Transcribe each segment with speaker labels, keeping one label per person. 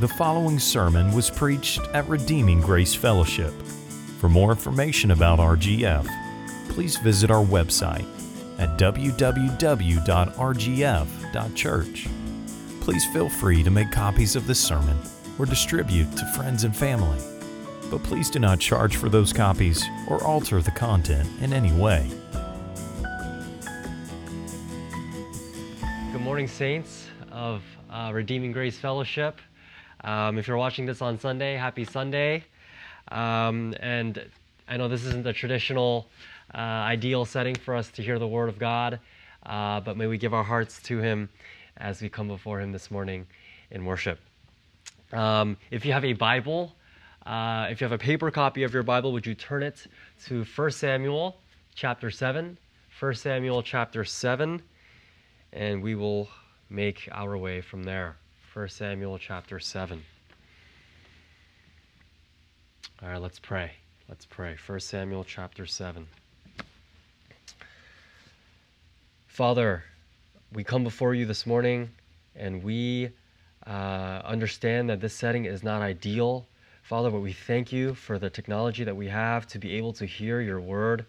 Speaker 1: The following sermon was preached at Redeeming Grace Fellowship. For more information about RGF, please visit our website at www.rgf.church. Please feel free to make copies of this sermon or distribute to friends and family. But please do not charge for those copies or alter the content in any way.
Speaker 2: Good morning, saints of uh, Redeeming Grace Fellowship. Um, if you're watching this on Sunday, happy Sunday. Um, and I know this isn't the traditional uh, ideal setting for us to hear the Word of God, uh, but may we give our hearts to Him as we come before Him this morning in worship. Um, if you have a Bible, uh, if you have a paper copy of your Bible, would you turn it to 1 Samuel chapter 7? 1 Samuel chapter 7, and we will make our way from there. 1 Samuel chapter 7. All right, let's pray. Let's pray. 1 Samuel chapter 7. Father, we come before you this morning and we uh, understand that this setting is not ideal. Father, but we thank you for the technology that we have to be able to hear your word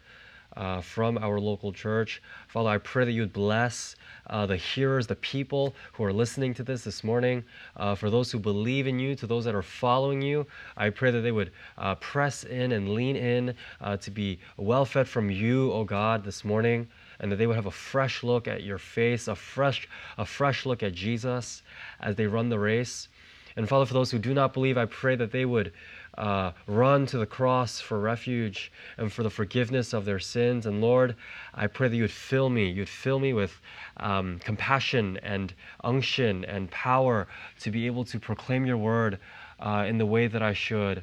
Speaker 2: uh, from our local church. Father, I pray that you would bless uh, the hearers, the people who are listening to this this morning. Uh, for those who believe in you, to those that are following you, I pray that they would uh, press in and lean in uh, to be well fed from you, O God, this morning. And that they would have a fresh look at your face, a fresh, a fresh look at Jesus as they run the race. And Father, for those who do not believe, I pray that they would uh, run to the cross for refuge and for the forgiveness of their sins. And Lord, I pray that you would fill me, you'd fill me with um, compassion and unction and power to be able to proclaim your word uh, in the way that I should.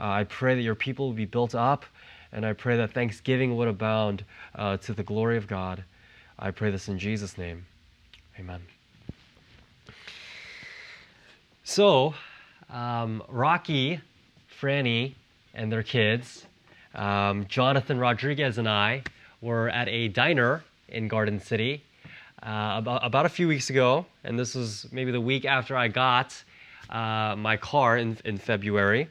Speaker 2: Uh, I pray that your people will be built up, and I pray that thanksgiving would abound uh, to the glory of God. I pray this in Jesus' name. Amen. So, um, Rocky Franny and their kids, um, Jonathan Rodriguez and I were at a diner in Garden City uh, about, about a few weeks ago, and this was maybe the week after I got uh, my car in, in February.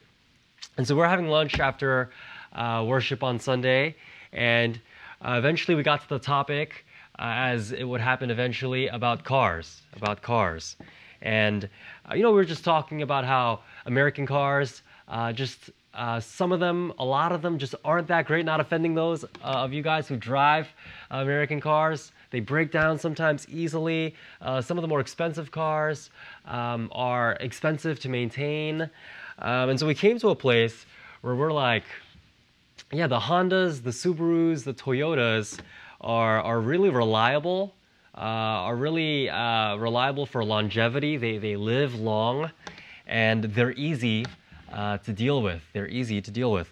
Speaker 2: And so we're having lunch after uh, worship on Sunday, and uh, eventually we got to the topic, uh, as it would happen eventually, about cars, about cars. And, uh, you know, we were just talking about how American cars uh, just uh, some of them, a lot of them just aren't that great, not offending those uh, of you guys who drive uh, American cars. They break down sometimes easily. Uh, some of the more expensive cars um, are expensive to maintain. Um, and so we came to a place where we're like, yeah, the Hondas, the Subarus, the Toyotas are, are really reliable, uh, are really reliable for longevity. They, they live long and they're easy uh, to deal with. They're easy to deal with.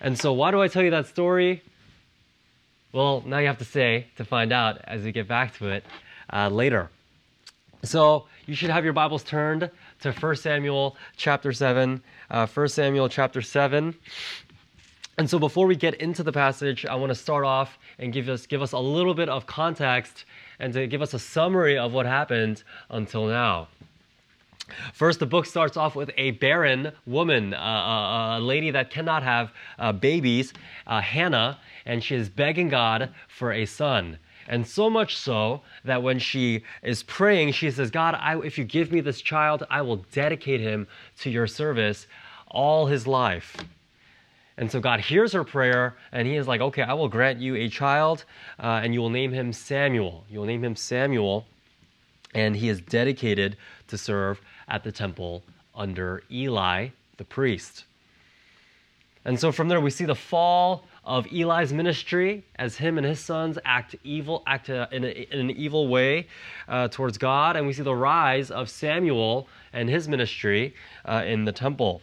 Speaker 2: And so, why do I tell you that story? Well, now you have to say to find out as we get back to it uh, later. So, you should have your Bibles turned to 1 Samuel chapter 7. Uh, 1 Samuel chapter 7. And so, before we get into the passage, I want to start off and give us, give us a little bit of context and to give us a summary of what happened until now. First, the book starts off with a barren woman, uh, uh, a lady that cannot have uh, babies, uh, Hannah, and she is begging God for a son. And so much so that when she is praying, she says, God, I, if you give me this child, I will dedicate him to your service all his life. And so God hears her prayer, and He is like, Okay, I will grant you a child, uh, and you will name him Samuel. You will name him Samuel, and he is dedicated to serve at the temple under Eli, the priest. And so from there, we see the fall of Eli's ministry as him and his sons act evil, act uh, in, a, in an evil way uh, towards God, and we see the rise of Samuel and his ministry uh, in the temple.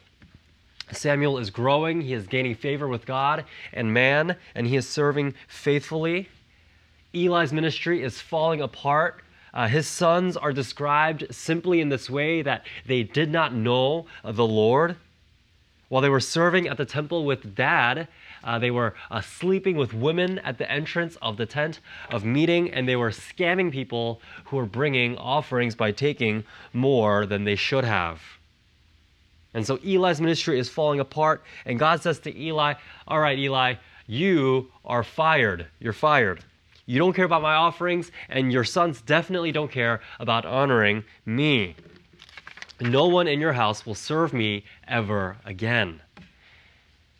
Speaker 2: Samuel is growing, he is gaining favor with God and man, and he is serving faithfully. Eli's ministry is falling apart uh, his sons are described simply in this way that they did not know the Lord. While they were serving at the temple with dad, uh, they were uh, sleeping with women at the entrance of the tent of meeting, and they were scamming people who were bringing offerings by taking more than they should have. And so Eli's ministry is falling apart, and God says to Eli, All right, Eli, you are fired. You're fired. You don't care about my offerings, and your sons definitely don't care about honoring me. No one in your house will serve me ever again.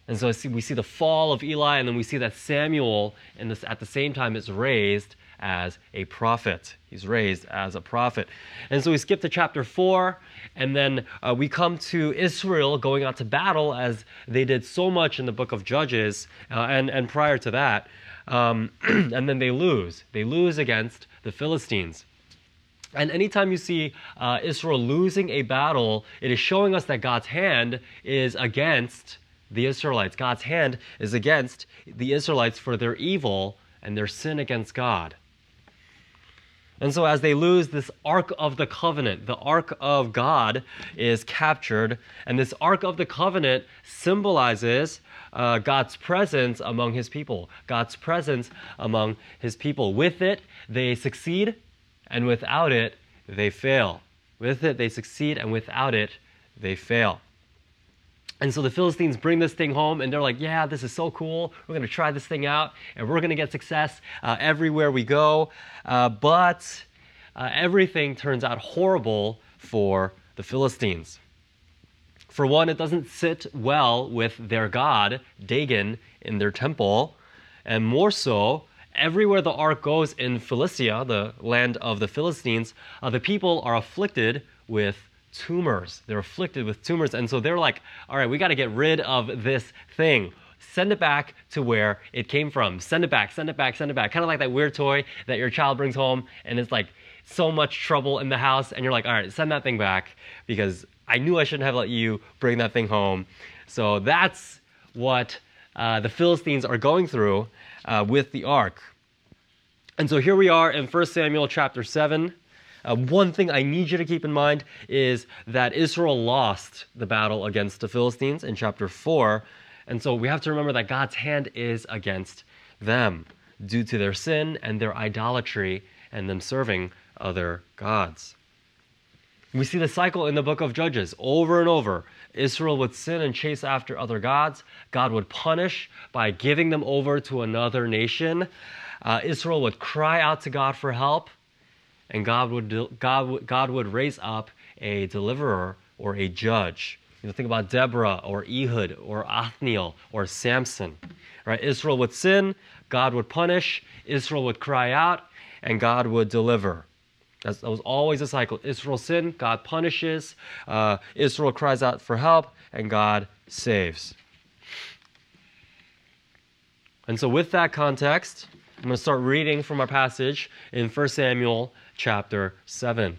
Speaker 2: And so we see the fall of Eli, and then we see that Samuel, this, at the same time, is raised as a prophet. He's raised as a prophet. And so we skip to chapter 4, and then uh, we come to Israel going out to battle as they did so much in the book of Judges uh, and, and prior to that. Um, and then they lose. They lose against the Philistines. And anytime you see uh, Israel losing a battle, it is showing us that God's hand is against the Israelites. God's hand is against the Israelites for their evil and their sin against God. And so, as they lose this Ark of the Covenant, the Ark of God is captured. And this Ark of the Covenant symbolizes uh, God's presence among his people, God's presence among his people. With it, they succeed, and without it, they fail. With it, they succeed, and without it, they fail. And so the Philistines bring this thing home and they're like, yeah, this is so cool. We're going to try this thing out and we're going to get success uh, everywhere we go. Uh, but uh, everything turns out horrible for the Philistines. For one, it doesn't sit well with their god, Dagon, in their temple. And more so, everywhere the ark goes in Philistia, the land of the Philistines, uh, the people are afflicted with tumors. They're afflicted with tumors. And so they're like, all right, we got to get rid of this thing. Send it back to where it came from. Send it back, send it back, send it back. Kind of like that weird toy that your child brings home and it's like so much trouble in the house. And you're like, all right, send that thing back because I knew I shouldn't have let you bring that thing home. So that's what uh, the Philistines are going through uh, with the ark. And so here we are in 1 Samuel chapter 7. Uh, one thing I need you to keep in mind is that Israel lost the battle against the Philistines in chapter 4. And so we have to remember that God's hand is against them due to their sin and their idolatry and them serving other gods. We see the cycle in the book of Judges over and over. Israel would sin and chase after other gods. God would punish by giving them over to another nation. Uh, Israel would cry out to God for help and God would, God, God would raise up a deliverer or a judge. You know, think about Deborah or Ehud or Othniel or Samson. Right? Israel would sin, God would punish, Israel would cry out, and God would deliver. That's, that was always a cycle. Israel sinned, God punishes, uh, Israel cries out for help, and God saves. And so, with that context, I'm going to start reading from our passage in 1 Samuel chapter 7.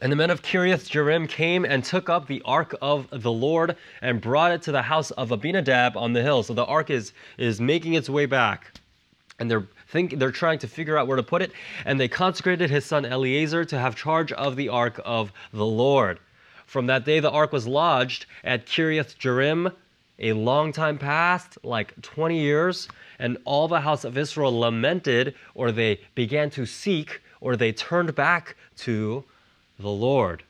Speaker 2: And the men of Kiriath Jearim came and took up the ark of the Lord and brought it to the house of Abinadab on the hill. So the ark is, is making its way back. And they're think they're trying to figure out where to put it. And they consecrated his son Eleazar to have charge of the ark of the Lord. From that day the ark was lodged at Kiriath Jearim. A long time passed, like 20 years, and all the house of Israel lamented, or they began to seek, or they turned back to the Lord.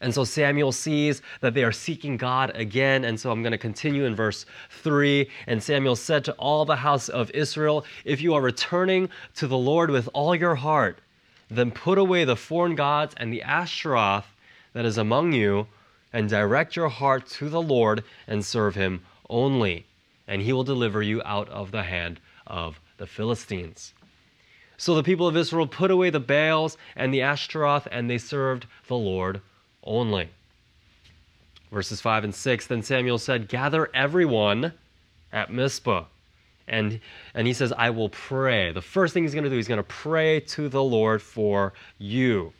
Speaker 2: And so Samuel sees that they are seeking God again. And so I'm going to continue in verse 3. And Samuel said to all the house of Israel, If you are returning to the Lord with all your heart, then put away the foreign gods and the Ashtaroth that is among you, and direct your heart to the Lord and serve him only and he will deliver you out of the hand of the Philistines. So the people of Israel put away the Baals and the Ashtaroth, and they served the Lord only. Verses 5 and 6 Then Samuel said, Gather everyone at Mizpah. And, and he says, I will pray. The first thing he's going to do, he's going to pray to the Lord for you,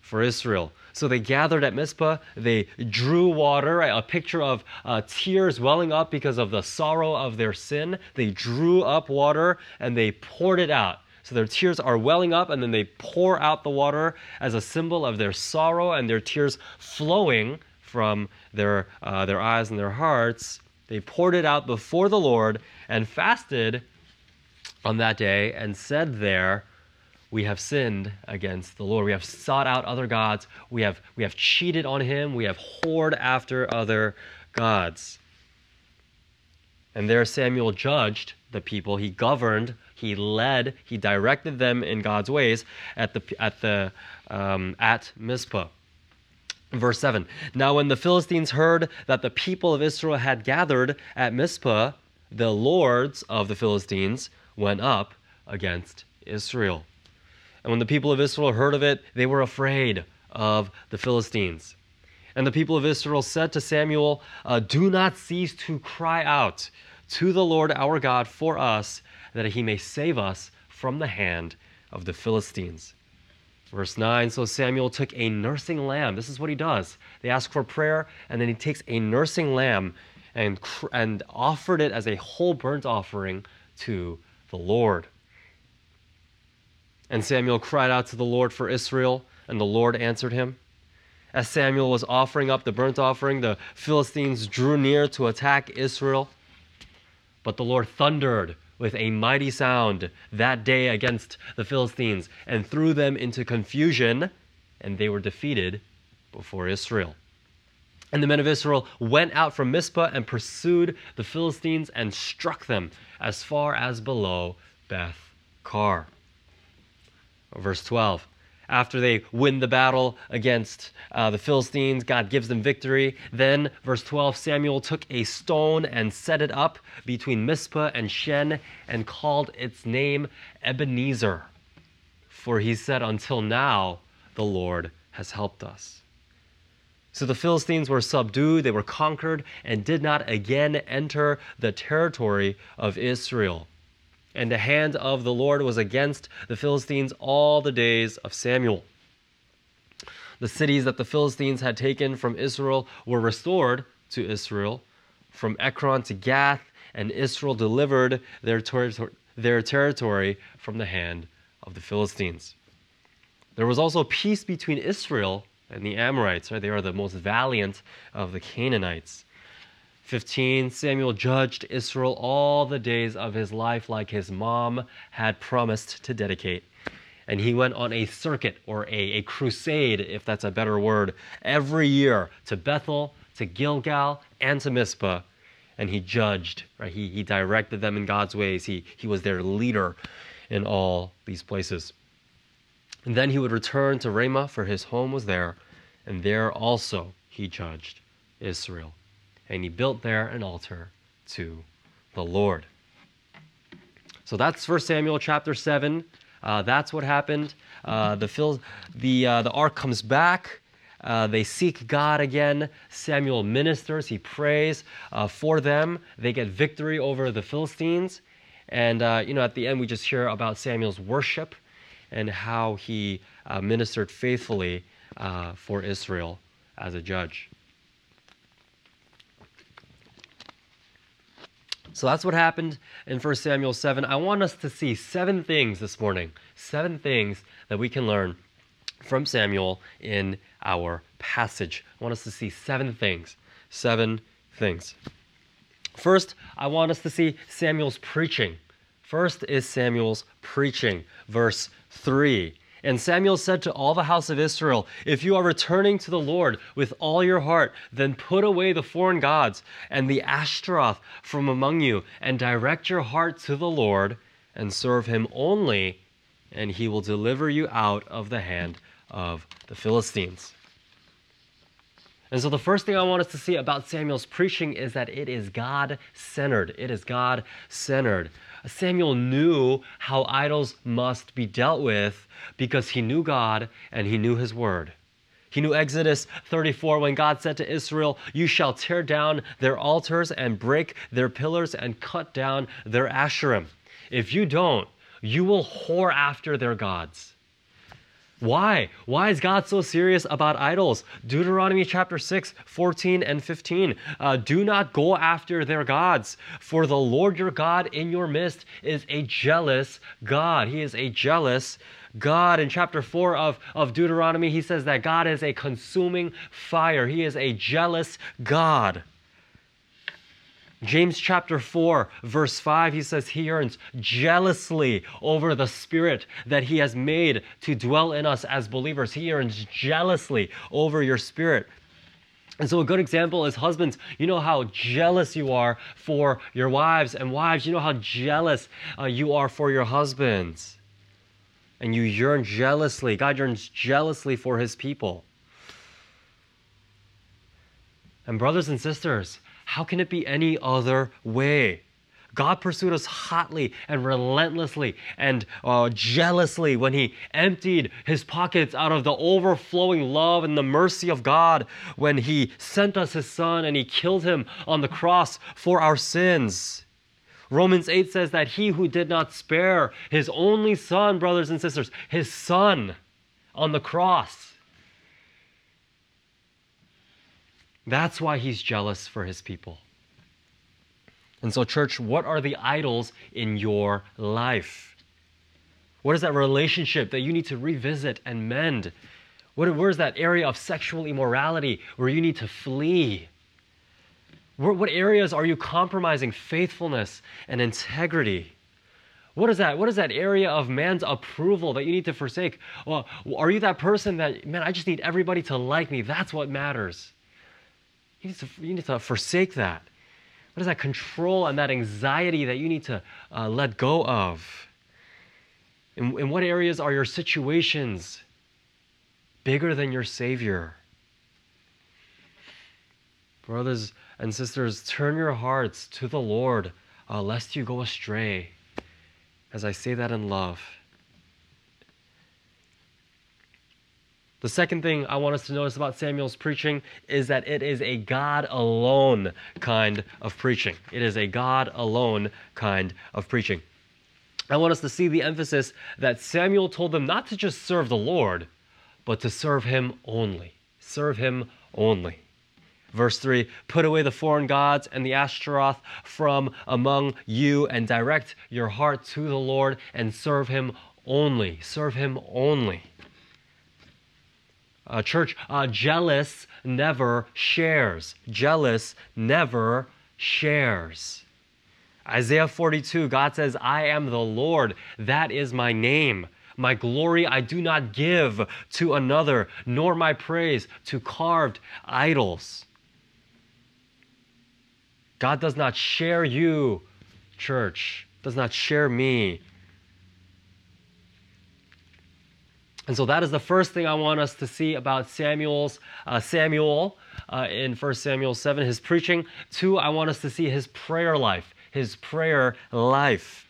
Speaker 2: for Israel. So they gathered at Mizpah. They drew water, a picture of uh, tears welling up because of the sorrow of their sin. They drew up water and they poured it out. So their tears are welling up and then they pour out the water as a symbol of their sorrow and their tears flowing from their, uh, their eyes and their hearts. They poured it out before the Lord and fasted on that day and said there, we have sinned against the Lord. We have sought out other gods. We have, we have cheated on him. We have whored after other gods. And there Samuel judged the people. He governed, he led, he directed them in God's ways at the at the um, at Mizpah. Verse 7 Now, when the Philistines heard that the people of Israel had gathered at Mizpah, the lords of the Philistines went up against Israel. And when the people of Israel heard of it, they were afraid of the Philistines. And the people of Israel said to Samuel, uh, Do not cease to cry out to the Lord our God for us, that he may save us from the hand of the Philistines. Verse 9 So Samuel took a nursing lamb. This is what he does. They ask for prayer, and then he takes a nursing lamb and, and offered it as a whole burnt offering to the Lord. And Samuel cried out to the Lord for Israel, and the Lord answered him. As Samuel was offering up the burnt offering, the Philistines drew near to attack Israel. But the Lord thundered with a mighty sound that day against the Philistines and threw them into confusion, and they were defeated before Israel. And the men of Israel went out from Mizpah and pursued the Philistines and struck them as far as below Beth Kar. Verse 12 after they win the battle against uh, the Philistines. God gives them victory. Then, verse 12 Samuel took a stone and set it up between Mizpah and Shen and called its name Ebenezer. For he said, Until now, the Lord has helped us. So the Philistines were subdued, they were conquered, and did not again enter the territory of Israel. And the hand of the Lord was against the Philistines all the days of Samuel. The cities that the Philistines had taken from Israel were restored to Israel, from Ekron to Gath, and Israel delivered their, ter- their territory from the hand of the Philistines. There was also peace between Israel and the Amorites, right? They are the most valiant of the Canaanites. 15 Samuel judged Israel all the days of his life like his mom had promised to dedicate. And he went on a circuit or a, a crusade, if that's a better word, every year to Bethel, to Gilgal, and to Mizpah. And he judged, right? He, he directed them in God's ways. He, he was their leader in all these places. And then he would return to Ramah, for his home was there, and there also he judged Israel and he built there an altar to the Lord. So that's 1 Samuel chapter 7. Uh, that's what happened. Uh, the, Phil, the, uh, the ark comes back. Uh, they seek God again. Samuel ministers, he prays uh, for them. They get victory over the Philistines. And, uh, you know, at the end, we just hear about Samuel's worship and how he ministered faithfully for Israel as a judge. So that's what happened in 1 Samuel 7. I want us to see seven things this morning, seven things that we can learn from Samuel in our passage. I want us to see seven things. Seven things. First, I want us to see Samuel's preaching. First is Samuel's preaching, verse 3. And Samuel said to all the house of Israel, If you are returning to the Lord with all your heart, then put away the foreign gods and the Ashtaroth from among you, and direct your heart to the Lord, and serve him only, and he will deliver you out of the hand of the Philistines. And so, the first thing I want us to see about Samuel's preaching is that it is God centered. It is God centered. Samuel knew how idols must be dealt with because he knew God and he knew his word. He knew Exodus 34 when God said to Israel, You shall tear down their altars and break their pillars and cut down their asherim. If you don't, you will whore after their gods. Why? Why is God so serious about idols? Deuteronomy chapter 6, 14 and 15. Uh, Do not go after their gods, for the Lord your God in your midst is a jealous God. He is a jealous God. In chapter 4 of, of Deuteronomy, he says that God is a consuming fire, He is a jealous God. James chapter 4, verse 5, he says he yearns jealously over the Spirit that he has made to dwell in us as believers. He yearns jealously over your spirit. And so, a good example is husbands, you know how jealous you are for your wives, and wives, you know how jealous uh, you are for your husbands. And you yearn jealously. God yearns jealously for his people. And, brothers and sisters, how can it be any other way? God pursued us hotly and relentlessly and uh, jealously when He emptied His pockets out of the overflowing love and the mercy of God when He sent us His Son and He killed Him on the cross for our sins. Romans 8 says that He who did not spare His only Son, brothers and sisters, His Son on the cross, That's why he's jealous for his people. And so, church, what are the idols in your life? What is that relationship that you need to revisit and mend? What, where's that area of sexual immorality where you need to flee? Where, what areas are you compromising faithfulness and integrity? What is that? What is that area of man's approval that you need to forsake? Well, are you that person that, man, I just need everybody to like me? That's what matters. You need to, you need to forsake that. What is that control and that anxiety that you need to uh, let go of? In, in what areas are your situations bigger than your Savior? Brothers and sisters, turn your hearts to the Lord uh, lest you go astray. As I say that in love. The second thing I want us to notice about Samuel's preaching is that it is a God alone kind of preaching. It is a God alone kind of preaching. I want us to see the emphasis that Samuel told them not to just serve the Lord, but to serve him only. Serve him only. Verse 3 Put away the foreign gods and the Ashtaroth from among you, and direct your heart to the Lord and serve him only. Serve him only. Uh, church, uh, jealous never shares. Jealous never shares. Isaiah 42, God says, I am the Lord, that is my name. My glory I do not give to another, nor my praise to carved idols. God does not share you, church, does not share me. And so that is the first thing I want us to see about Samuel's uh, Samuel uh, in 1 Samuel 7, his preaching. Two, I want us to see his prayer life, his prayer life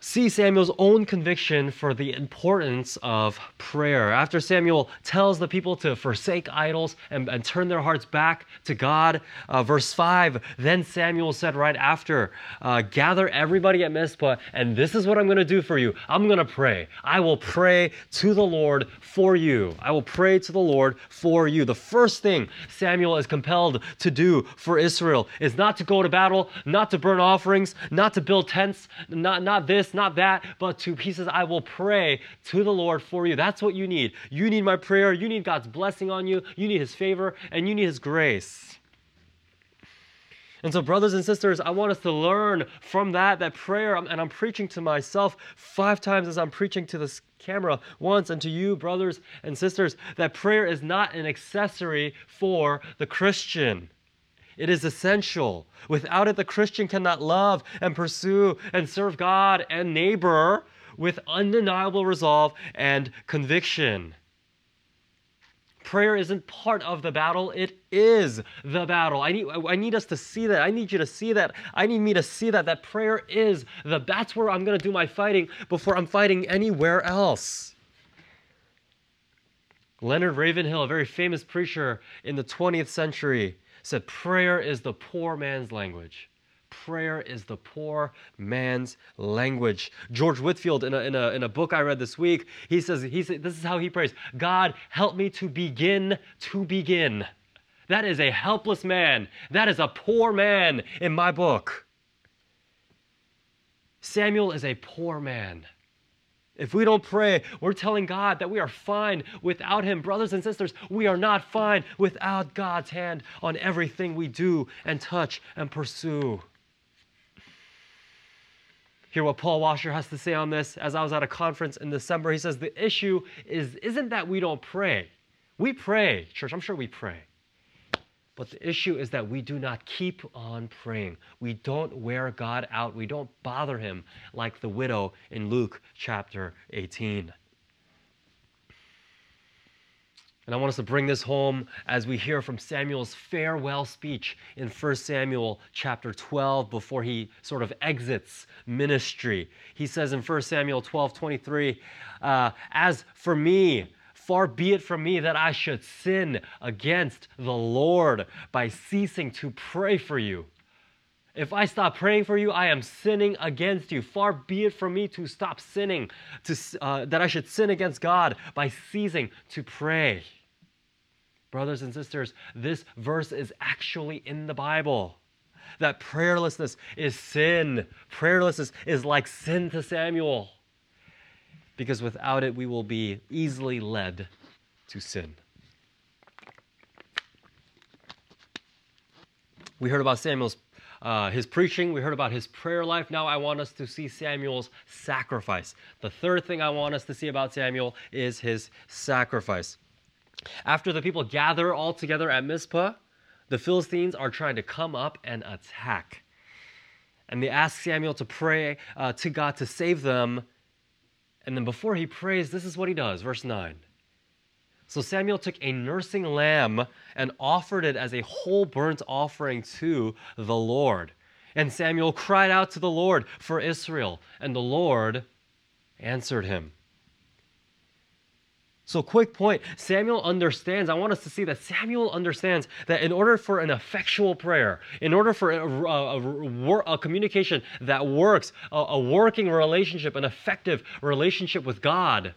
Speaker 2: see Samuel's own conviction for the importance of prayer. After Samuel tells the people to forsake idols and, and turn their hearts back to God, uh, verse 5, then Samuel said right after, uh, Gather everybody at Mizpah, and this is what I'm going to do for you. I'm going to pray. I will pray to the Lord for you. I will pray to the Lord for you. The first thing Samuel is compelled to do for Israel is not to go to battle, not to burn offerings, not to build tents, not, not this not that, but to, he says, I will pray to the Lord for you. That's what you need. You need my prayer. You need God's blessing on you. You need his favor and you need his grace. And so, brothers and sisters, I want us to learn from that, that prayer, and I'm preaching to myself five times as I'm preaching to this camera once, and to you, brothers and sisters, that prayer is not an accessory for the Christian. It is essential. Without it, the Christian cannot love and pursue and serve God and neighbor with undeniable resolve and conviction. Prayer isn't part of the battle, it is the battle. I need, I need us to see that. I need you to see that. I need me to see that. That prayer is the that's where I'm gonna do my fighting before I'm fighting anywhere else. Leonard Ravenhill, a very famous preacher in the 20th century, said prayer is the poor man's language. Prayer is the poor man's language. George Whitefield, in a, in a, in a book I read this week, he says, he said, this is how he prays God, help me to begin to begin. That is a helpless man. That is a poor man in my book. Samuel is a poor man. If we don't pray, we're telling God that we are fine without Him. Brothers and sisters, we are not fine without God's hand on everything we do and touch and pursue. Hear what Paul Washer has to say on this. As I was at a conference in December, he says the issue is isn't that we don't pray. We pray, church. I'm sure we pray. But the issue is that we do not keep on praying. We don't wear God out. We don't bother him like the widow in Luke chapter 18. And I want us to bring this home as we hear from Samuel's farewell speech in 1 Samuel chapter 12 before he sort of exits ministry. He says in 1 Samuel 12 23, uh, As for me, Far be it from me that I should sin against the Lord by ceasing to pray for you. If I stop praying for you, I am sinning against you. Far be it from me to stop sinning, to, uh, that I should sin against God by ceasing to pray. Brothers and sisters, this verse is actually in the Bible. That prayerlessness is sin. Prayerlessness is like sin to Samuel because without it, we will be easily led to sin. We heard about Samuel's uh, his preaching. We heard about his prayer life. Now I want us to see Samuel's sacrifice. The third thing I want us to see about Samuel is his sacrifice. After the people gather all together at Mizpah, the Philistines are trying to come up and attack. And they ask Samuel to pray uh, to God to save them and then before he prays, this is what he does. Verse 9. So Samuel took a nursing lamb and offered it as a whole burnt offering to the Lord. And Samuel cried out to the Lord for Israel, and the Lord answered him. So, quick point Samuel understands. I want us to see that Samuel understands that in order for an effectual prayer, in order for a, a, a, a communication that works, a working relationship, an effective relationship with God,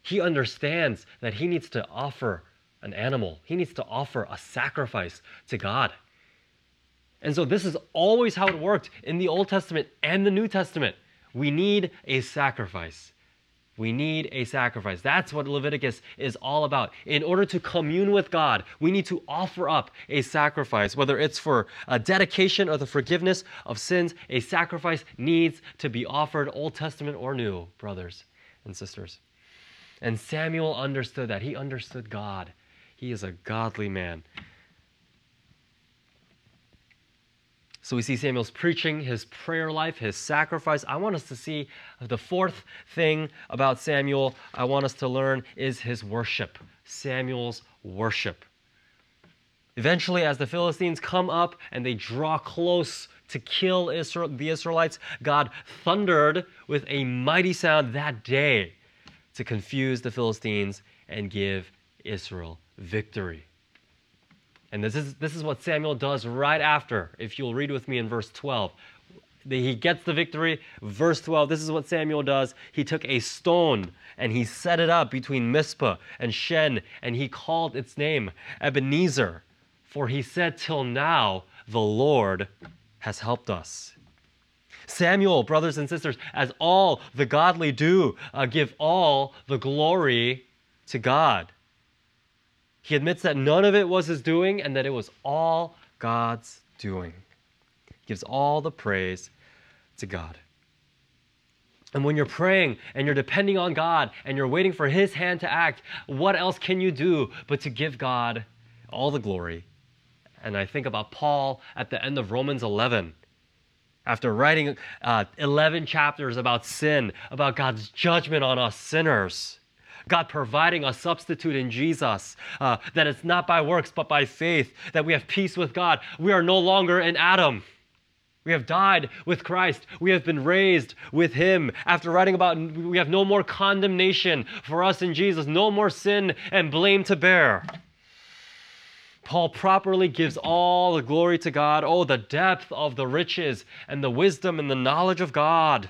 Speaker 2: he understands that he needs to offer an animal, he needs to offer a sacrifice to God. And so, this is always how it worked in the Old Testament and the New Testament. We need a sacrifice. We need a sacrifice. That's what Leviticus is all about. In order to commune with God, we need to offer up a sacrifice, whether it's for a dedication or the forgiveness of sins. A sacrifice needs to be offered, Old Testament or New, brothers and sisters. And Samuel understood that. He understood God. He is a godly man. So we see Samuel's preaching, his prayer life, his sacrifice. I want us to see the fourth thing about Samuel I want us to learn is his worship. Samuel's worship. Eventually, as the Philistines come up and they draw close to kill Israel, the Israelites, God thundered with a mighty sound that day to confuse the Philistines and give Israel victory. And this is, this is what Samuel does right after, if you'll read with me in verse 12. He gets the victory. Verse 12, this is what Samuel does. He took a stone and he set it up between Mizpah and Shen, and he called its name Ebenezer. For he said, Till now, the Lord has helped us. Samuel, brothers and sisters, as all the godly do, uh, give all the glory to God. He admits that none of it was his doing and that it was all God's doing. He gives all the praise to God. And when you're praying and you're depending on God and you're waiting for His hand to act, what else can you do but to give God all the glory? And I think about Paul at the end of Romans 11. After writing uh, 11 chapters about sin, about God's judgment on us sinners, God providing a substitute in Jesus, uh, that it's not by works but by faith, that we have peace with God. We are no longer in Adam. We have died with Christ. We have been raised with Him. After writing about, we have no more condemnation for us in Jesus, no more sin and blame to bear. Paul properly gives all the glory to God. Oh, the depth of the riches and the wisdom and the knowledge of God.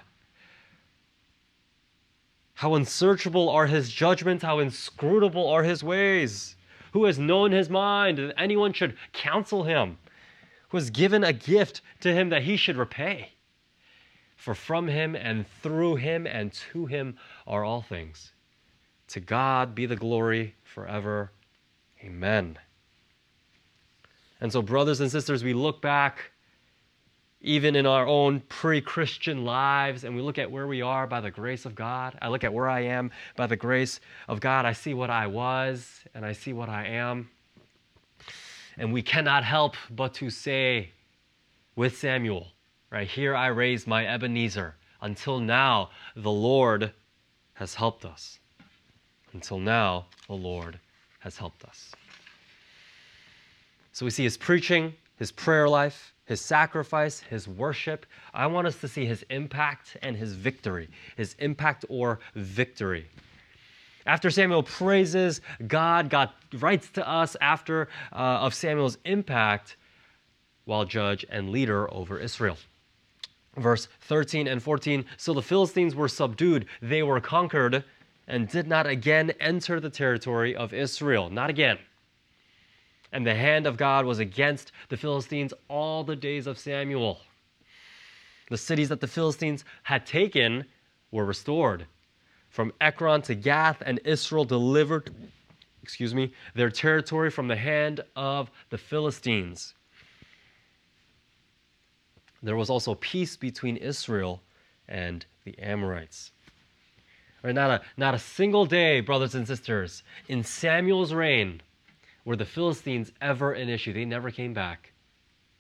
Speaker 2: How unsearchable are his judgments, how inscrutable are his ways. Who has known his mind that anyone should counsel him? Who has given a gift to him that he should repay? For from him and through him and to him are all things. To God be the glory forever. Amen. And so, brothers and sisters, we look back even in our own pre Christian lives, and we look at where we are by the grace of God. I look at where I am by the grace of God. I see what I was, and I see what I am. And we cannot help but to say with Samuel, right here I raised my Ebenezer. Until now, the Lord has helped us. Until now, the Lord has helped us. So we see his preaching, his prayer life, his sacrifice, his worship. I want us to see his impact and his victory, his impact or victory. After Samuel praises God, God writes to us after uh, of Samuel's impact while judge and leader over Israel. Verse 13 and 14 So the Philistines were subdued, they were conquered, and did not again enter the territory of Israel. Not again. And the hand of God was against the Philistines all the days of Samuel. The cities that the Philistines had taken were restored. From Ekron to Gath, and Israel delivered, excuse me, their territory from the hand of the Philistines. There was also peace between Israel and the Amorites. Right, not, a, not a single day, brothers and sisters, in Samuel's reign were the Philistines ever an issue. They never came back.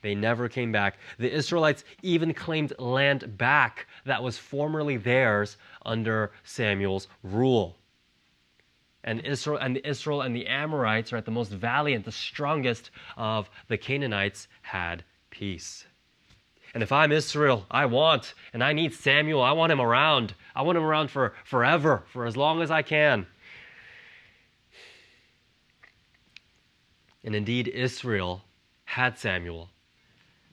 Speaker 2: They never came back. The Israelites even claimed land back that was formerly theirs under Samuel's rule. And Israel and Israel and the Amorites, right, the most valiant, the strongest of the Canaanites, had peace. And if I'm Israel, I want and I need Samuel. I want him around. I want him around for forever, for as long as I can. And indeed, Israel had Samuel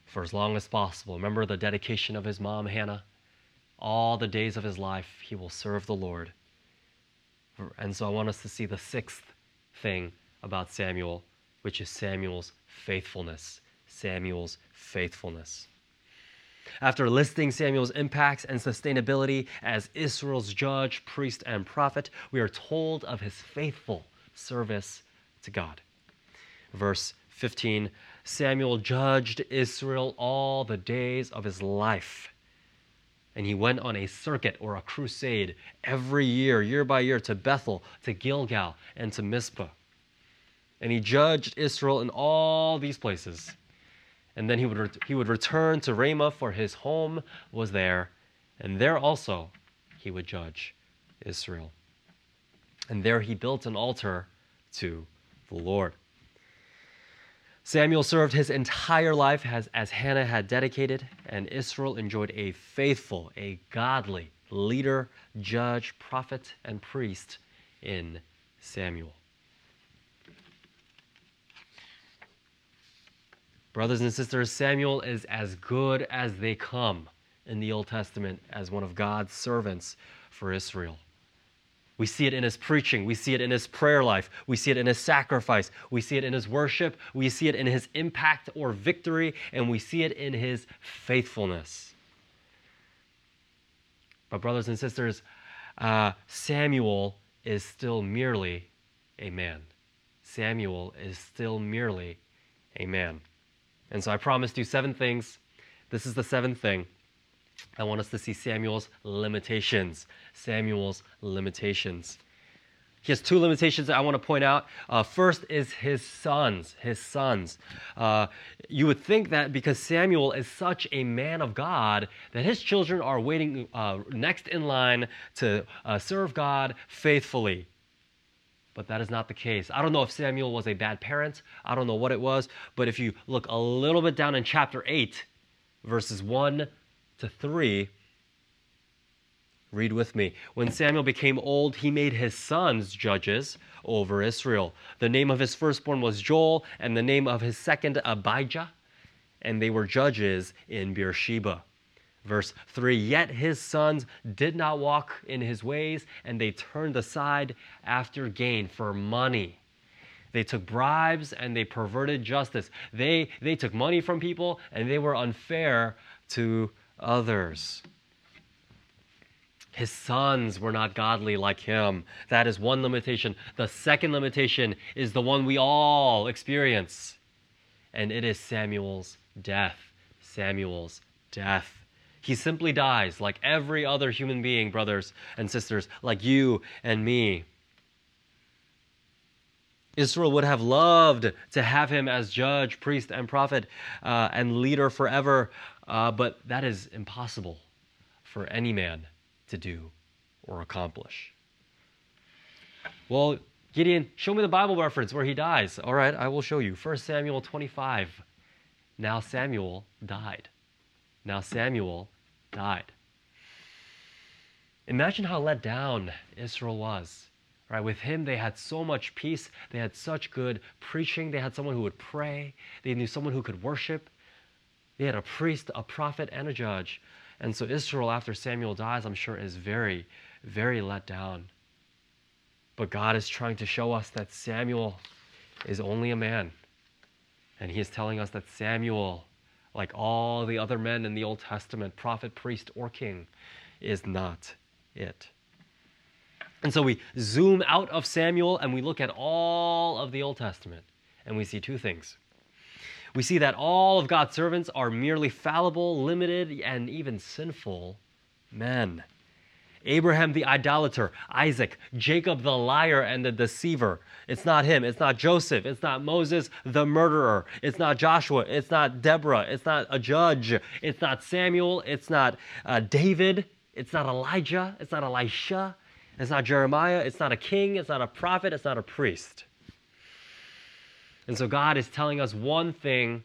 Speaker 2: for as long as possible. Remember the dedication of his mom, Hannah? All the days of his life, he will serve the Lord. And so I want us to see the sixth thing about Samuel, which is Samuel's faithfulness. Samuel's faithfulness. After listing Samuel's impacts and sustainability as Israel's judge, priest, and prophet, we are told of his faithful service to God verse 15 Samuel judged Israel all the days of his life. And he went on a circuit or a crusade every year, year by year, to Bethel, to Gilgal, and to Mizpah. And he judged Israel in all these places. And then he would, ret- he would return to Ramah, for his home was there. And there also he would judge Israel. And there he built an altar to the Lord. Samuel served his entire life as, as Hannah had dedicated, and Israel enjoyed a faithful, a godly leader, judge, prophet, and priest in Samuel. Brothers and sisters, Samuel is as good as they come in the Old Testament as one of God's servants for Israel. We see it in his preaching. We see it in his prayer life. We see it in his sacrifice. We see it in his worship. We see it in his impact or victory. And we see it in his faithfulness. But, brothers and sisters, uh, Samuel is still merely a man. Samuel is still merely a man. And so I promised you seven things. This is the seventh thing. I want us to see Samuel's limitations. Samuel's limitations. He has two limitations that I want to point out. Uh, first is his sons. His sons. Uh, you would think that because Samuel is such a man of God, that his children are waiting uh, next in line to uh, serve God faithfully. But that is not the case. I don't know if Samuel was a bad parent. I don't know what it was. But if you look a little bit down in chapter 8, verses 1 to 3, read with me. When Samuel became old, he made his sons judges over Israel. The name of his firstborn was Joel, and the name of his second, Abijah, and they were judges in Beersheba. Verse 3 Yet his sons did not walk in his ways, and they turned aside after gain for money. They took bribes and they perverted justice. They, they took money from people and they were unfair to others. His sons were not godly like him. That is one limitation. The second limitation is the one we all experience, and it is Samuel's death. Samuel's death. He simply dies like every other human being, brothers and sisters, like you and me. Israel would have loved to have him as judge, priest, and prophet uh, and leader forever, uh, but that is impossible for any man to do or accomplish. Well, Gideon, show me the Bible reference where he dies. All right, I will show you. 1 Samuel 25. Now Samuel died. Now Samuel died. Imagine how let down Israel was. Right? With him, they had so much peace. They had such good preaching. They had someone who would pray. They knew someone who could worship. They had a priest, a prophet, and a judge. And so Israel, after Samuel dies, I'm sure is very, very let down. But God is trying to show us that Samuel is only a man. And he is telling us that Samuel, like all the other men in the Old Testament, prophet, priest, or king, is not it. And so we zoom out of Samuel and we look at all of the Old Testament and we see two things. We see that all of God's servants are merely fallible, limited, and even sinful men. Abraham the idolater, Isaac, Jacob the liar and the deceiver. It's not him. It's not Joseph. It's not Moses the murderer. It's not Joshua. It's not Deborah. It's not a judge. It's not Samuel. It's not uh, David. It's not Elijah. It's not Elisha. It's not Jeremiah. It's not a king. It's not a prophet. It's not a priest. And so God is telling us one thing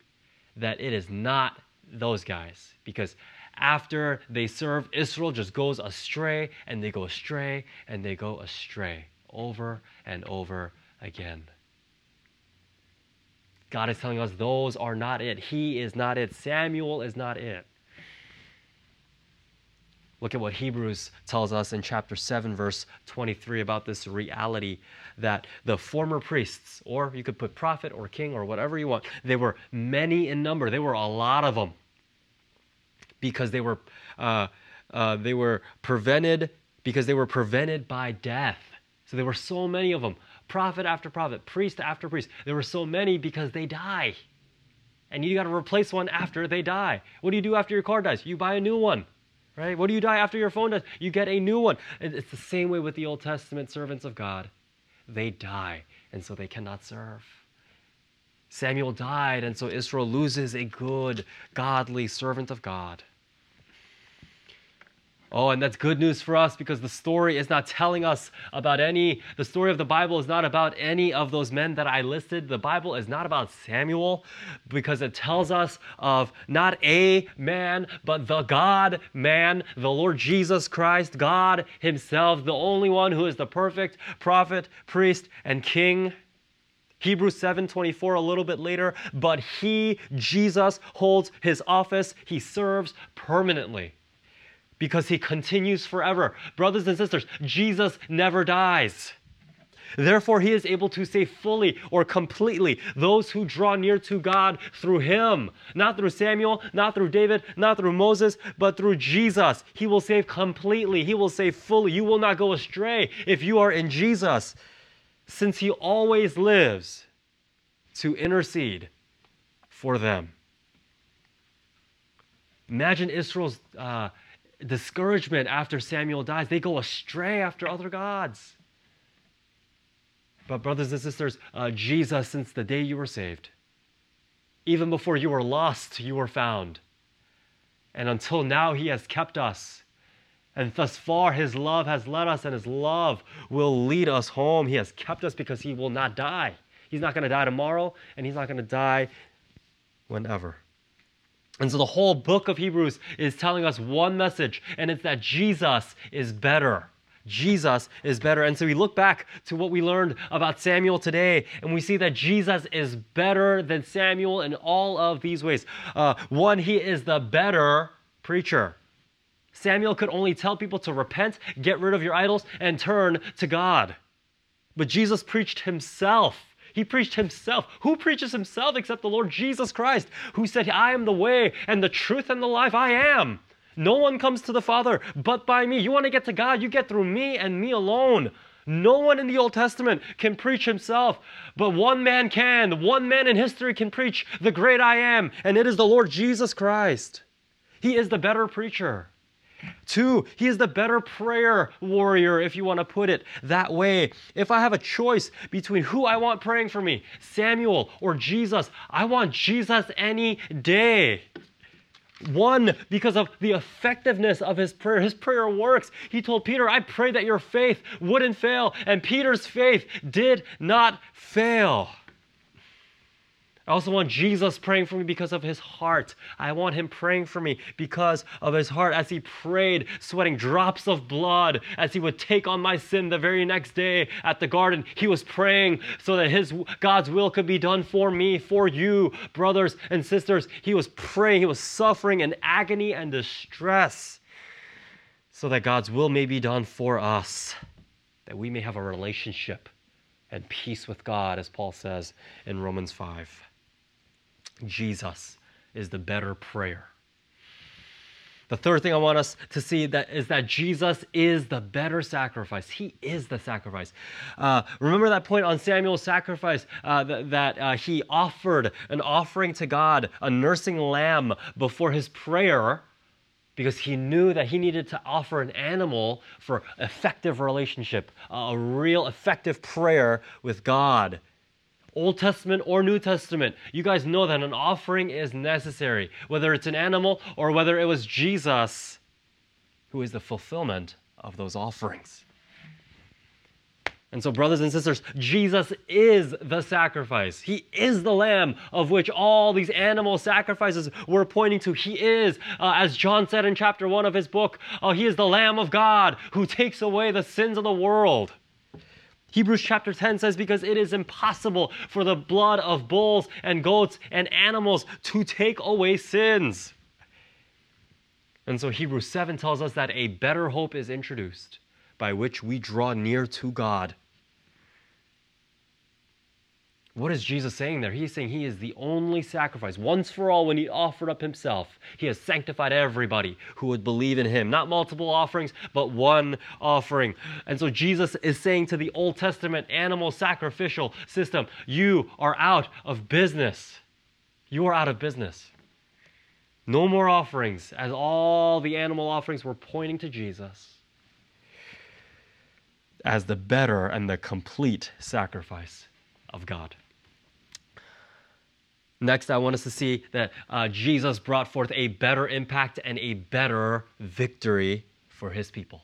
Speaker 2: that it is not those guys. Because after they serve, Israel just goes astray and they go astray and they go astray over and over again. God is telling us those are not it. He is not it. Samuel is not it. Look at what Hebrews tells us in chapter 7, verse 23 about this reality that the former priests, or you could put prophet or king or whatever you want, they were many in number. They were a lot of them because they were, uh, uh, they were prevented because they were prevented by death. So there were so many of them prophet after prophet, priest after priest. There were so many because they die. And you got to replace one after they die. What do you do after your car dies? You buy a new one right? What do you die after your phone dies? You get a new one. It's the same way with the Old Testament servants of God. They die, and so they cannot serve. Samuel died, and so Israel loses a good, godly servant of God. Oh, and that's good news for us because the story is not telling us about any, the story of the Bible is not about any of those men that I listed. The Bible is not about Samuel because it tells us of not a man, but the God man, the Lord Jesus Christ, God Himself, the only one who is the perfect prophet, priest, and king. Hebrews 7:24 a little bit later, but he Jesus holds his office, he serves permanently because he continues forever. Brothers and sisters, Jesus never dies. Therefore, he is able to save fully or completely those who draw near to God through him. Not through Samuel, not through David, not through Moses, but through Jesus. He will save completely, he will save fully. You will not go astray if you are in Jesus, since he always lives to intercede for them. Imagine Israel's. Uh, discouragement after Samuel dies. They go astray after other gods. But, brothers and sisters, uh, Jesus, since the day you were saved, even before you were lost, you were found. And until now, He has kept us. And thus far, His love has led us, and His love will lead us home. He has kept us because He will not die. He's not going to die tomorrow, and He's not going to die whenever. And so the whole book of Hebrews is telling us one message, and it's that Jesus is better. Jesus is better. And so we look back to what we learned about Samuel today, and we see that Jesus is better than Samuel in all of these ways. Uh, one, he is the better preacher. Samuel could only tell people to repent, get rid of your idols, and turn to God. But Jesus preached himself. He preached himself. Who preaches himself except the Lord Jesus Christ, who said, I am the way and the truth and the life. I am. No one comes to the Father but by me. You want to get to God, you get through me and me alone. No one in the Old Testament can preach himself, but one man can. One man in history can preach the great I am, and it is the Lord Jesus Christ. He is the better preacher. Two, he is the better prayer warrior, if you want to put it that way. If I have a choice between who I want praying for me, Samuel or Jesus, I want Jesus any day. One, because of the effectiveness of his prayer. His prayer works. He told Peter, I pray that your faith wouldn't fail. And Peter's faith did not fail. I also want Jesus praying for me because of his heart. I want him praying for me because of his heart as he prayed, sweating drops of blood as he would take on my sin the very next day at the garden. He was praying so that his God's will could be done for me, for you, brothers and sisters. He was praying, he was suffering in agony and distress so that God's will may be done for us, that we may have a relationship and peace with God, as Paul says in Romans 5. Jesus is the better prayer. The third thing I want us to see that is that Jesus is the better sacrifice. He is the sacrifice. Uh, remember that point on Samuel's sacrifice uh, that, that uh, he offered an offering to God, a nursing lamb before his prayer, because he knew that he needed to offer an animal for effective relationship, a real effective prayer with God. Old Testament or New Testament, you guys know that an offering is necessary, whether it's an animal or whether it was Jesus who is the fulfillment of those offerings. And so, brothers and sisters, Jesus is the sacrifice. He is the lamb of which all these animal sacrifices were pointing to. He is, uh, as John said in chapter 1 of his book, uh, He is the Lamb of God who takes away the sins of the world. Hebrews chapter 10 says, Because it is impossible for the blood of bulls and goats and animals to take away sins. And so Hebrews 7 tells us that a better hope is introduced by which we draw near to God. What is Jesus saying there? He's saying he is the only sacrifice. Once for all, when he offered up himself, he has sanctified everybody who would believe in him. Not multiple offerings, but one offering. And so Jesus is saying to the Old Testament animal sacrificial system, You are out of business. You are out of business. No more offerings, as all the animal offerings were pointing to Jesus as the better and the complete sacrifice of God. Next, I want us to see that uh, Jesus brought forth a better impact and a better victory for his people.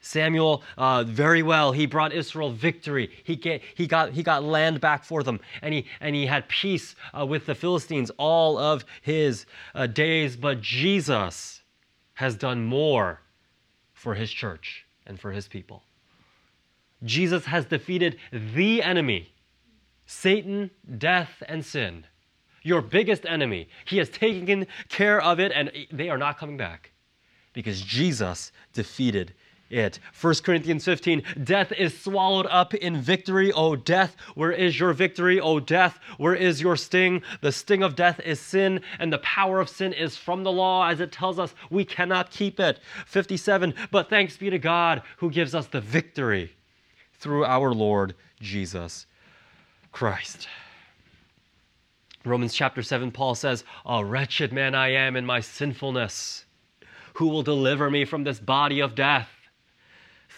Speaker 2: Samuel, uh, very well, he brought Israel victory. He, get, he, got, he got land back for them, and he, and he had peace uh, with the Philistines all of his uh, days. But Jesus has done more for his church and for his people. Jesus has defeated the enemy Satan, death, and sin your biggest enemy. He has taken care of it, and they are not coming back because Jesus defeated it. 1 Corinthians 15 Death is swallowed up in victory. O death, where is your victory? O death, where is your sting? The sting of death is sin, and the power of sin is from the law, as it tells us we cannot keep it. 57 But thanks be to God who gives us the victory through our Lord Jesus Christ. Romans chapter 7, Paul says, A wretched man I am in my sinfulness. Who will deliver me from this body of death?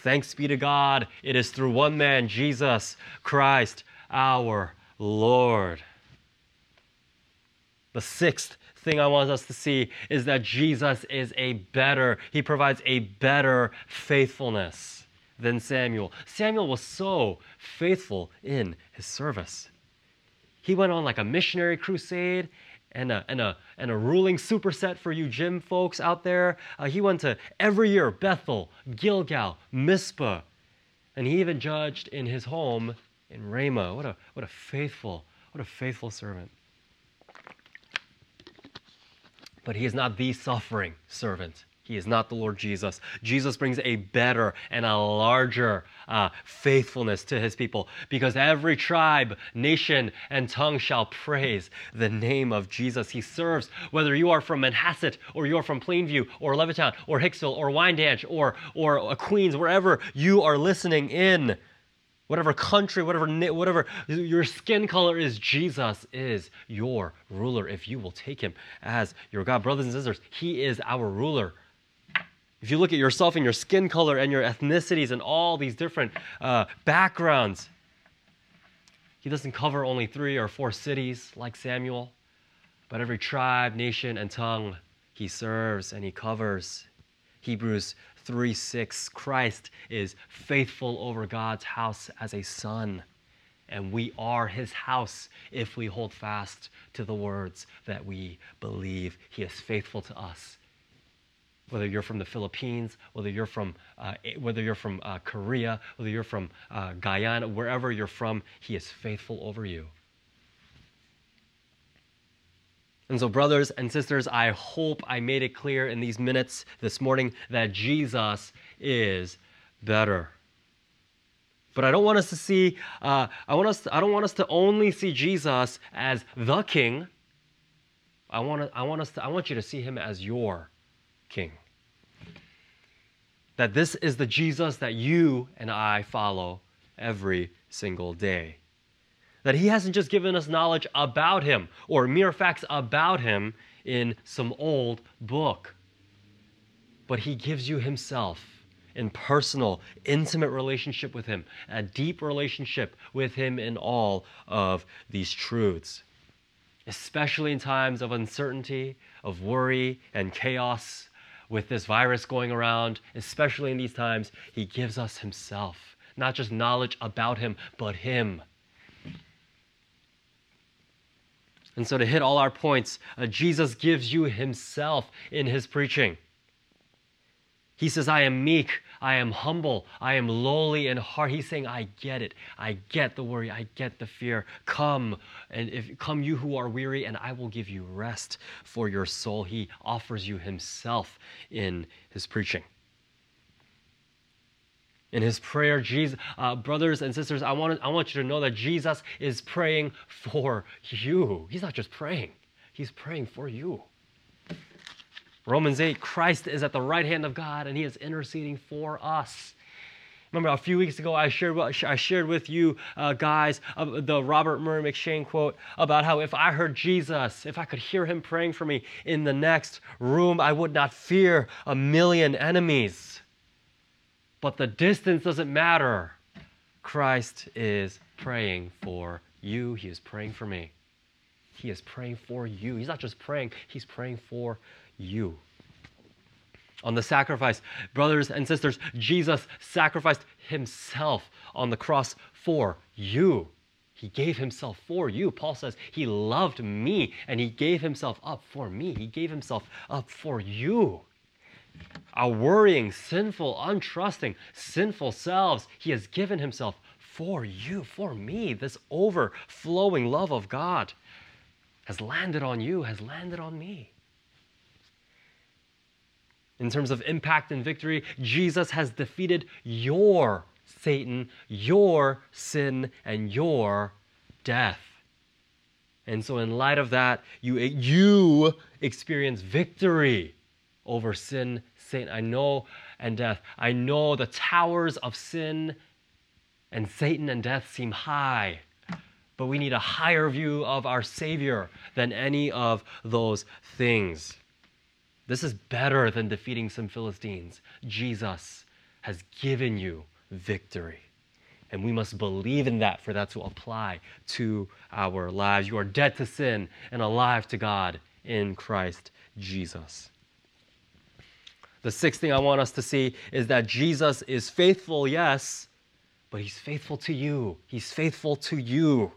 Speaker 2: Thanks be to God, it is through one man, Jesus Christ, our Lord. The sixth thing I want us to see is that Jesus is a better, he provides a better faithfulness than Samuel. Samuel was so faithful in his service. He went on like a missionary crusade and a, and a, and a ruling superset for you gym folks out there. Uh, he went to every year Bethel, Gilgal, Mizpah, and he even judged in his home in Ramah. What a, what a faithful, what a faithful servant. But he is not the suffering servant He is not the Lord Jesus. Jesus brings a better and a larger uh, faithfulness to his people because every tribe, nation, and tongue shall praise the name of Jesus. He serves whether you are from Manhasset or you are from Plainview or Levittown or Hicksville or Wyandanch or, or Queens, wherever you are listening in whatever country, whatever whatever your skin color is, Jesus is your ruler if you will take him as your God. Brothers and sisters, he is our ruler. If you look at yourself and your skin color and your ethnicities and all these different uh, backgrounds, he doesn't cover only three or four cities like Samuel, but every tribe, nation, and tongue he serves and he covers. Hebrews 3 6, Christ is faithful over God's house as a son, and we are his house if we hold fast to the words that we believe. He is faithful to us whether you're from the Philippines, whether you're from, uh, whether you're from uh, Korea, whether you're from uh, Guyana, wherever you're from, He is faithful over you. And so, brothers and sisters, I hope I made it clear in these minutes this morning that Jesus is better. But I don't want us to see, uh, I, want us to, I don't want us to only see Jesus as the king. I want, I, want us to, I want you to see him as your king. That this is the Jesus that you and I follow every single day. That he hasn't just given us knowledge about him or mere facts about him in some old book, but he gives you himself in personal, intimate relationship with him, a deep relationship with him in all of these truths. Especially in times of uncertainty, of worry, and chaos, with this virus going around, especially in these times, he gives us himself. Not just knowledge about him, but him. And so, to hit all our points, uh, Jesus gives you himself in his preaching. He says, I am meek, I am humble, I am lowly in heart. He's saying, I get it. I get the worry, I get the fear. Come, and if come you who are weary, and I will give you rest for your soul. He offers you himself in his preaching. In his prayer, Jesus, uh, brothers and sisters, I want, I want you to know that Jesus is praying for you. He's not just praying, he's praying for you. Romans 8, Christ is at the right hand of God and he is interceding for us. Remember, a few weeks ago, I shared, I shared with you uh, guys uh, the Robert Murray M'Cheyne quote about how if I heard Jesus, if I could hear him praying for me in the next room, I would not fear a million enemies. But the distance doesn't matter. Christ is praying for you, he is praying for me. He is praying for you. He's not just praying, he's praying for you. On the sacrifice, brothers and sisters, Jesus sacrificed himself on the cross for you. He gave himself for you. Paul says he loved me and he gave himself up for me. He gave himself up for you. Our worrying, sinful, untrusting, sinful selves, he has given himself for you, for me. This overflowing love of God has landed on you, has landed on me. In terms of impact and victory, Jesus has defeated your Satan, your sin, and your death. And so, in light of that, you, you experience victory over sin, Satan. I know, and death. I know the towers of sin and Satan and death seem high, but we need a higher view of our Savior than any of those things. This is better than defeating some Philistines. Jesus has given you victory. And we must believe in that for that to apply to our lives. You are dead to sin and alive to God in Christ Jesus. The sixth thing I want us to see is that Jesus is faithful, yes, but he's faithful to you. He's faithful to you.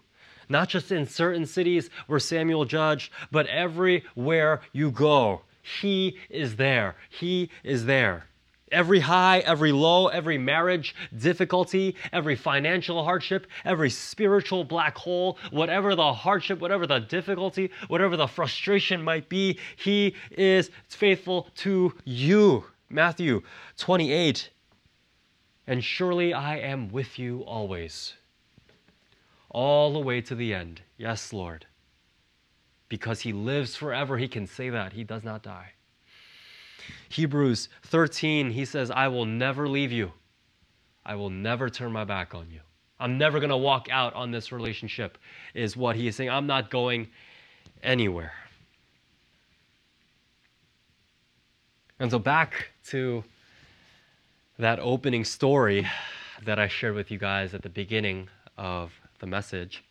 Speaker 2: Not just in certain cities where Samuel judged, but everywhere you go. He is there. He is there. Every high, every low, every marriage difficulty, every financial hardship, every spiritual black hole, whatever the hardship, whatever the difficulty, whatever the frustration might be, He is faithful to you. Matthew 28. And surely I am with you always, all the way to the end. Yes, Lord. Because He lives forever, He can say that. He does not die. Hebrews 13, he says, I will never leave you. I will never turn my back on you. I'm never going to walk out on this relationship, is what he is saying. I'm not going anywhere. And so, back to that opening story that I shared with you guys at the beginning of the message.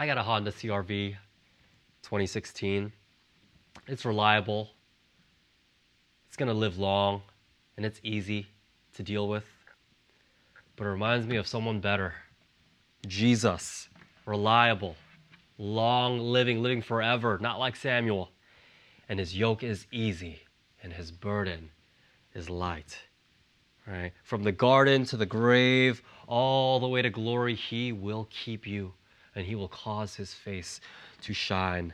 Speaker 2: I got a Honda CRV 2016. It's reliable, it's going to live long, and it's easy to deal with. But it reminds me of someone better Jesus, reliable, long living, living forever, not like Samuel. And his yoke is easy, and his burden is light. Right? From the garden to the grave, all the way to glory, he will keep you, and he will cause his face to shine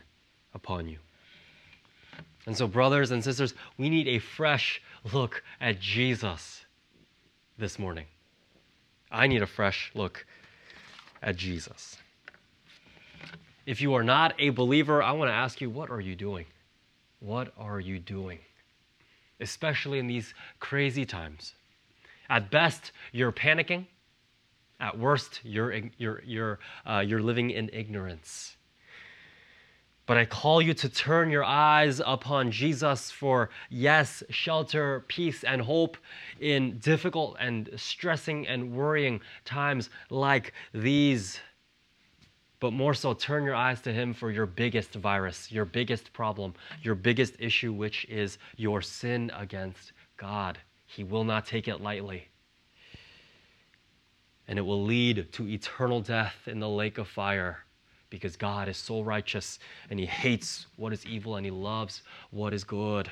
Speaker 2: upon you. And so, brothers and sisters, we need a fresh look at Jesus this morning. I need a fresh look at Jesus. If you are not a believer, I want to ask you, what are you doing? What are you doing? Especially in these crazy times. At best, you're panicking. At worst, you're, you're, you're, uh, you're living in ignorance. But I call you to turn your eyes upon Jesus for, yes, shelter, peace, and hope in difficult and stressing and worrying times like these. But more so, turn your eyes to Him for your biggest virus, your biggest problem, your biggest issue, which is your sin against God. He will not take it lightly. And it will lead to eternal death in the lake of fire because God is so righteous and He hates what is evil and He loves what is good.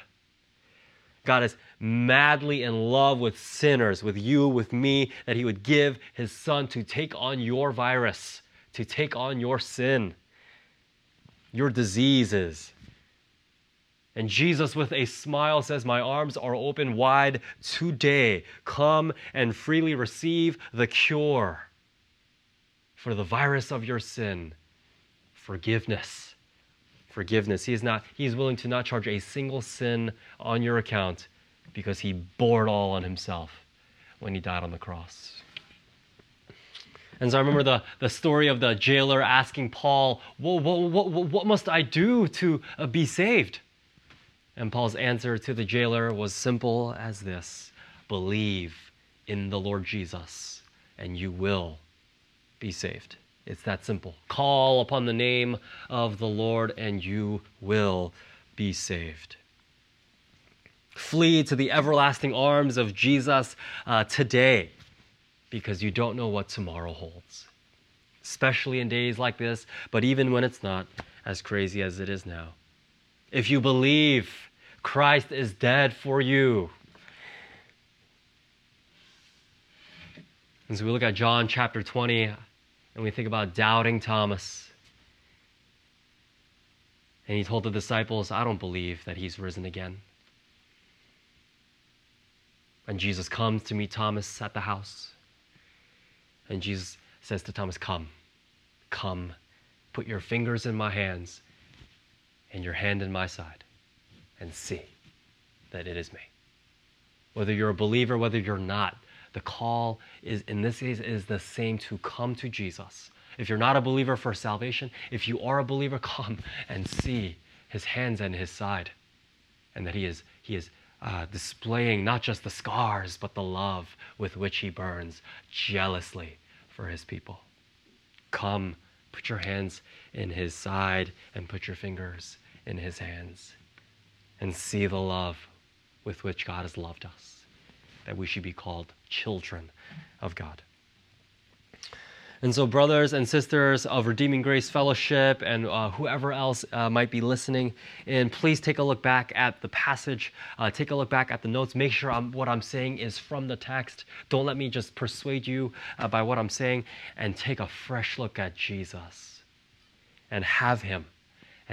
Speaker 2: God is madly in love with sinners, with you, with me, that He would give His Son to take on your virus, to take on your sin, your diseases. And Jesus, with a smile, says, My arms are open wide today. Come and freely receive the cure for the virus of your sin forgiveness. Forgiveness. He is not, he is willing to not charge a single sin on your account because he bore it all on himself when he died on the cross. And so I remember the, the story of the jailer asking Paul, what must I do to uh, be saved? And Paul's answer to the jailer was simple as this believe in the Lord Jesus, and you will be saved. It's that simple. Call upon the name of the Lord and you will be saved. Flee to the everlasting arms of Jesus uh, today because you don't know what tomorrow holds, especially in days like this, but even when it's not as crazy as it is now. If you believe Christ is dead for you, as we look at John chapter 20, and we think about doubting Thomas. And he told the disciples, I don't believe that he's risen again. And Jesus comes to meet Thomas at the house. And Jesus says to Thomas, Come, come, put your fingers in my hands and your hand in my side, and see that it is me. Whether you're a believer, whether you're not, the call is in this case is the same to come to Jesus. If you're not a believer for salvation, if you are a believer, come and see his hands and his side. And that he is he is uh, displaying not just the scars, but the love with which he burns jealously for his people. Come, put your hands in his side and put your fingers in his hands and see the love with which God has loved us, that we should be called children of God. And so, brothers and sisters of Redeeming Grace Fellowship and uh, whoever else uh, might be listening in, please take a look back at the passage. Uh, take a look back at the notes. Make sure I'm, what I'm saying is from the text. Don't let me just persuade you uh, by what I'm saying. And take a fresh look at Jesus and have Him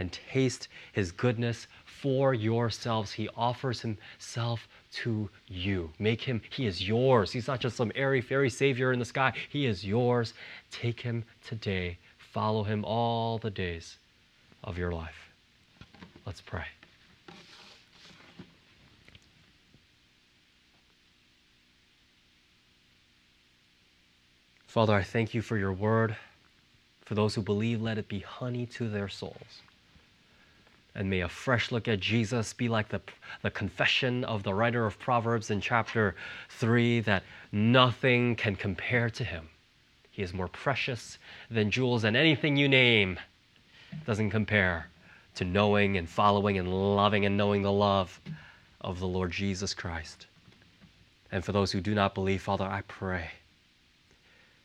Speaker 2: and taste His goodness for yourselves. He offers Himself to you. Make him, he is yours. He's not just some airy fairy savior in the sky. He is yours. Take him today. Follow him all the days of your life. Let's pray. Father, I thank you for your word. For those who believe, let it be honey to their souls. And may a fresh look at Jesus be like the, the confession of the writer of Proverbs in chapter 3 that nothing can compare to him. He is more precious than jewels, and anything you name doesn't compare to knowing and following and loving and knowing the love of the Lord Jesus Christ. And for those who do not believe, Father, I pray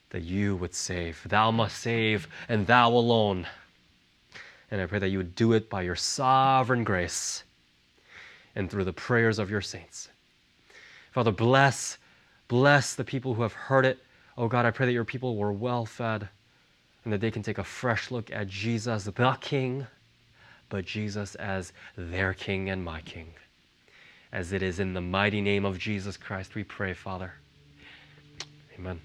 Speaker 2: that you would save. Thou must save, and thou alone. And I pray that you would do it by your sovereign grace and through the prayers of your saints. Father, bless, bless the people who have heard it. Oh God, I pray that your people were well fed and that they can take a fresh look at Jesus, the King, but Jesus as their King and my King. As it is in the mighty name of Jesus Christ, we pray, Father. Amen.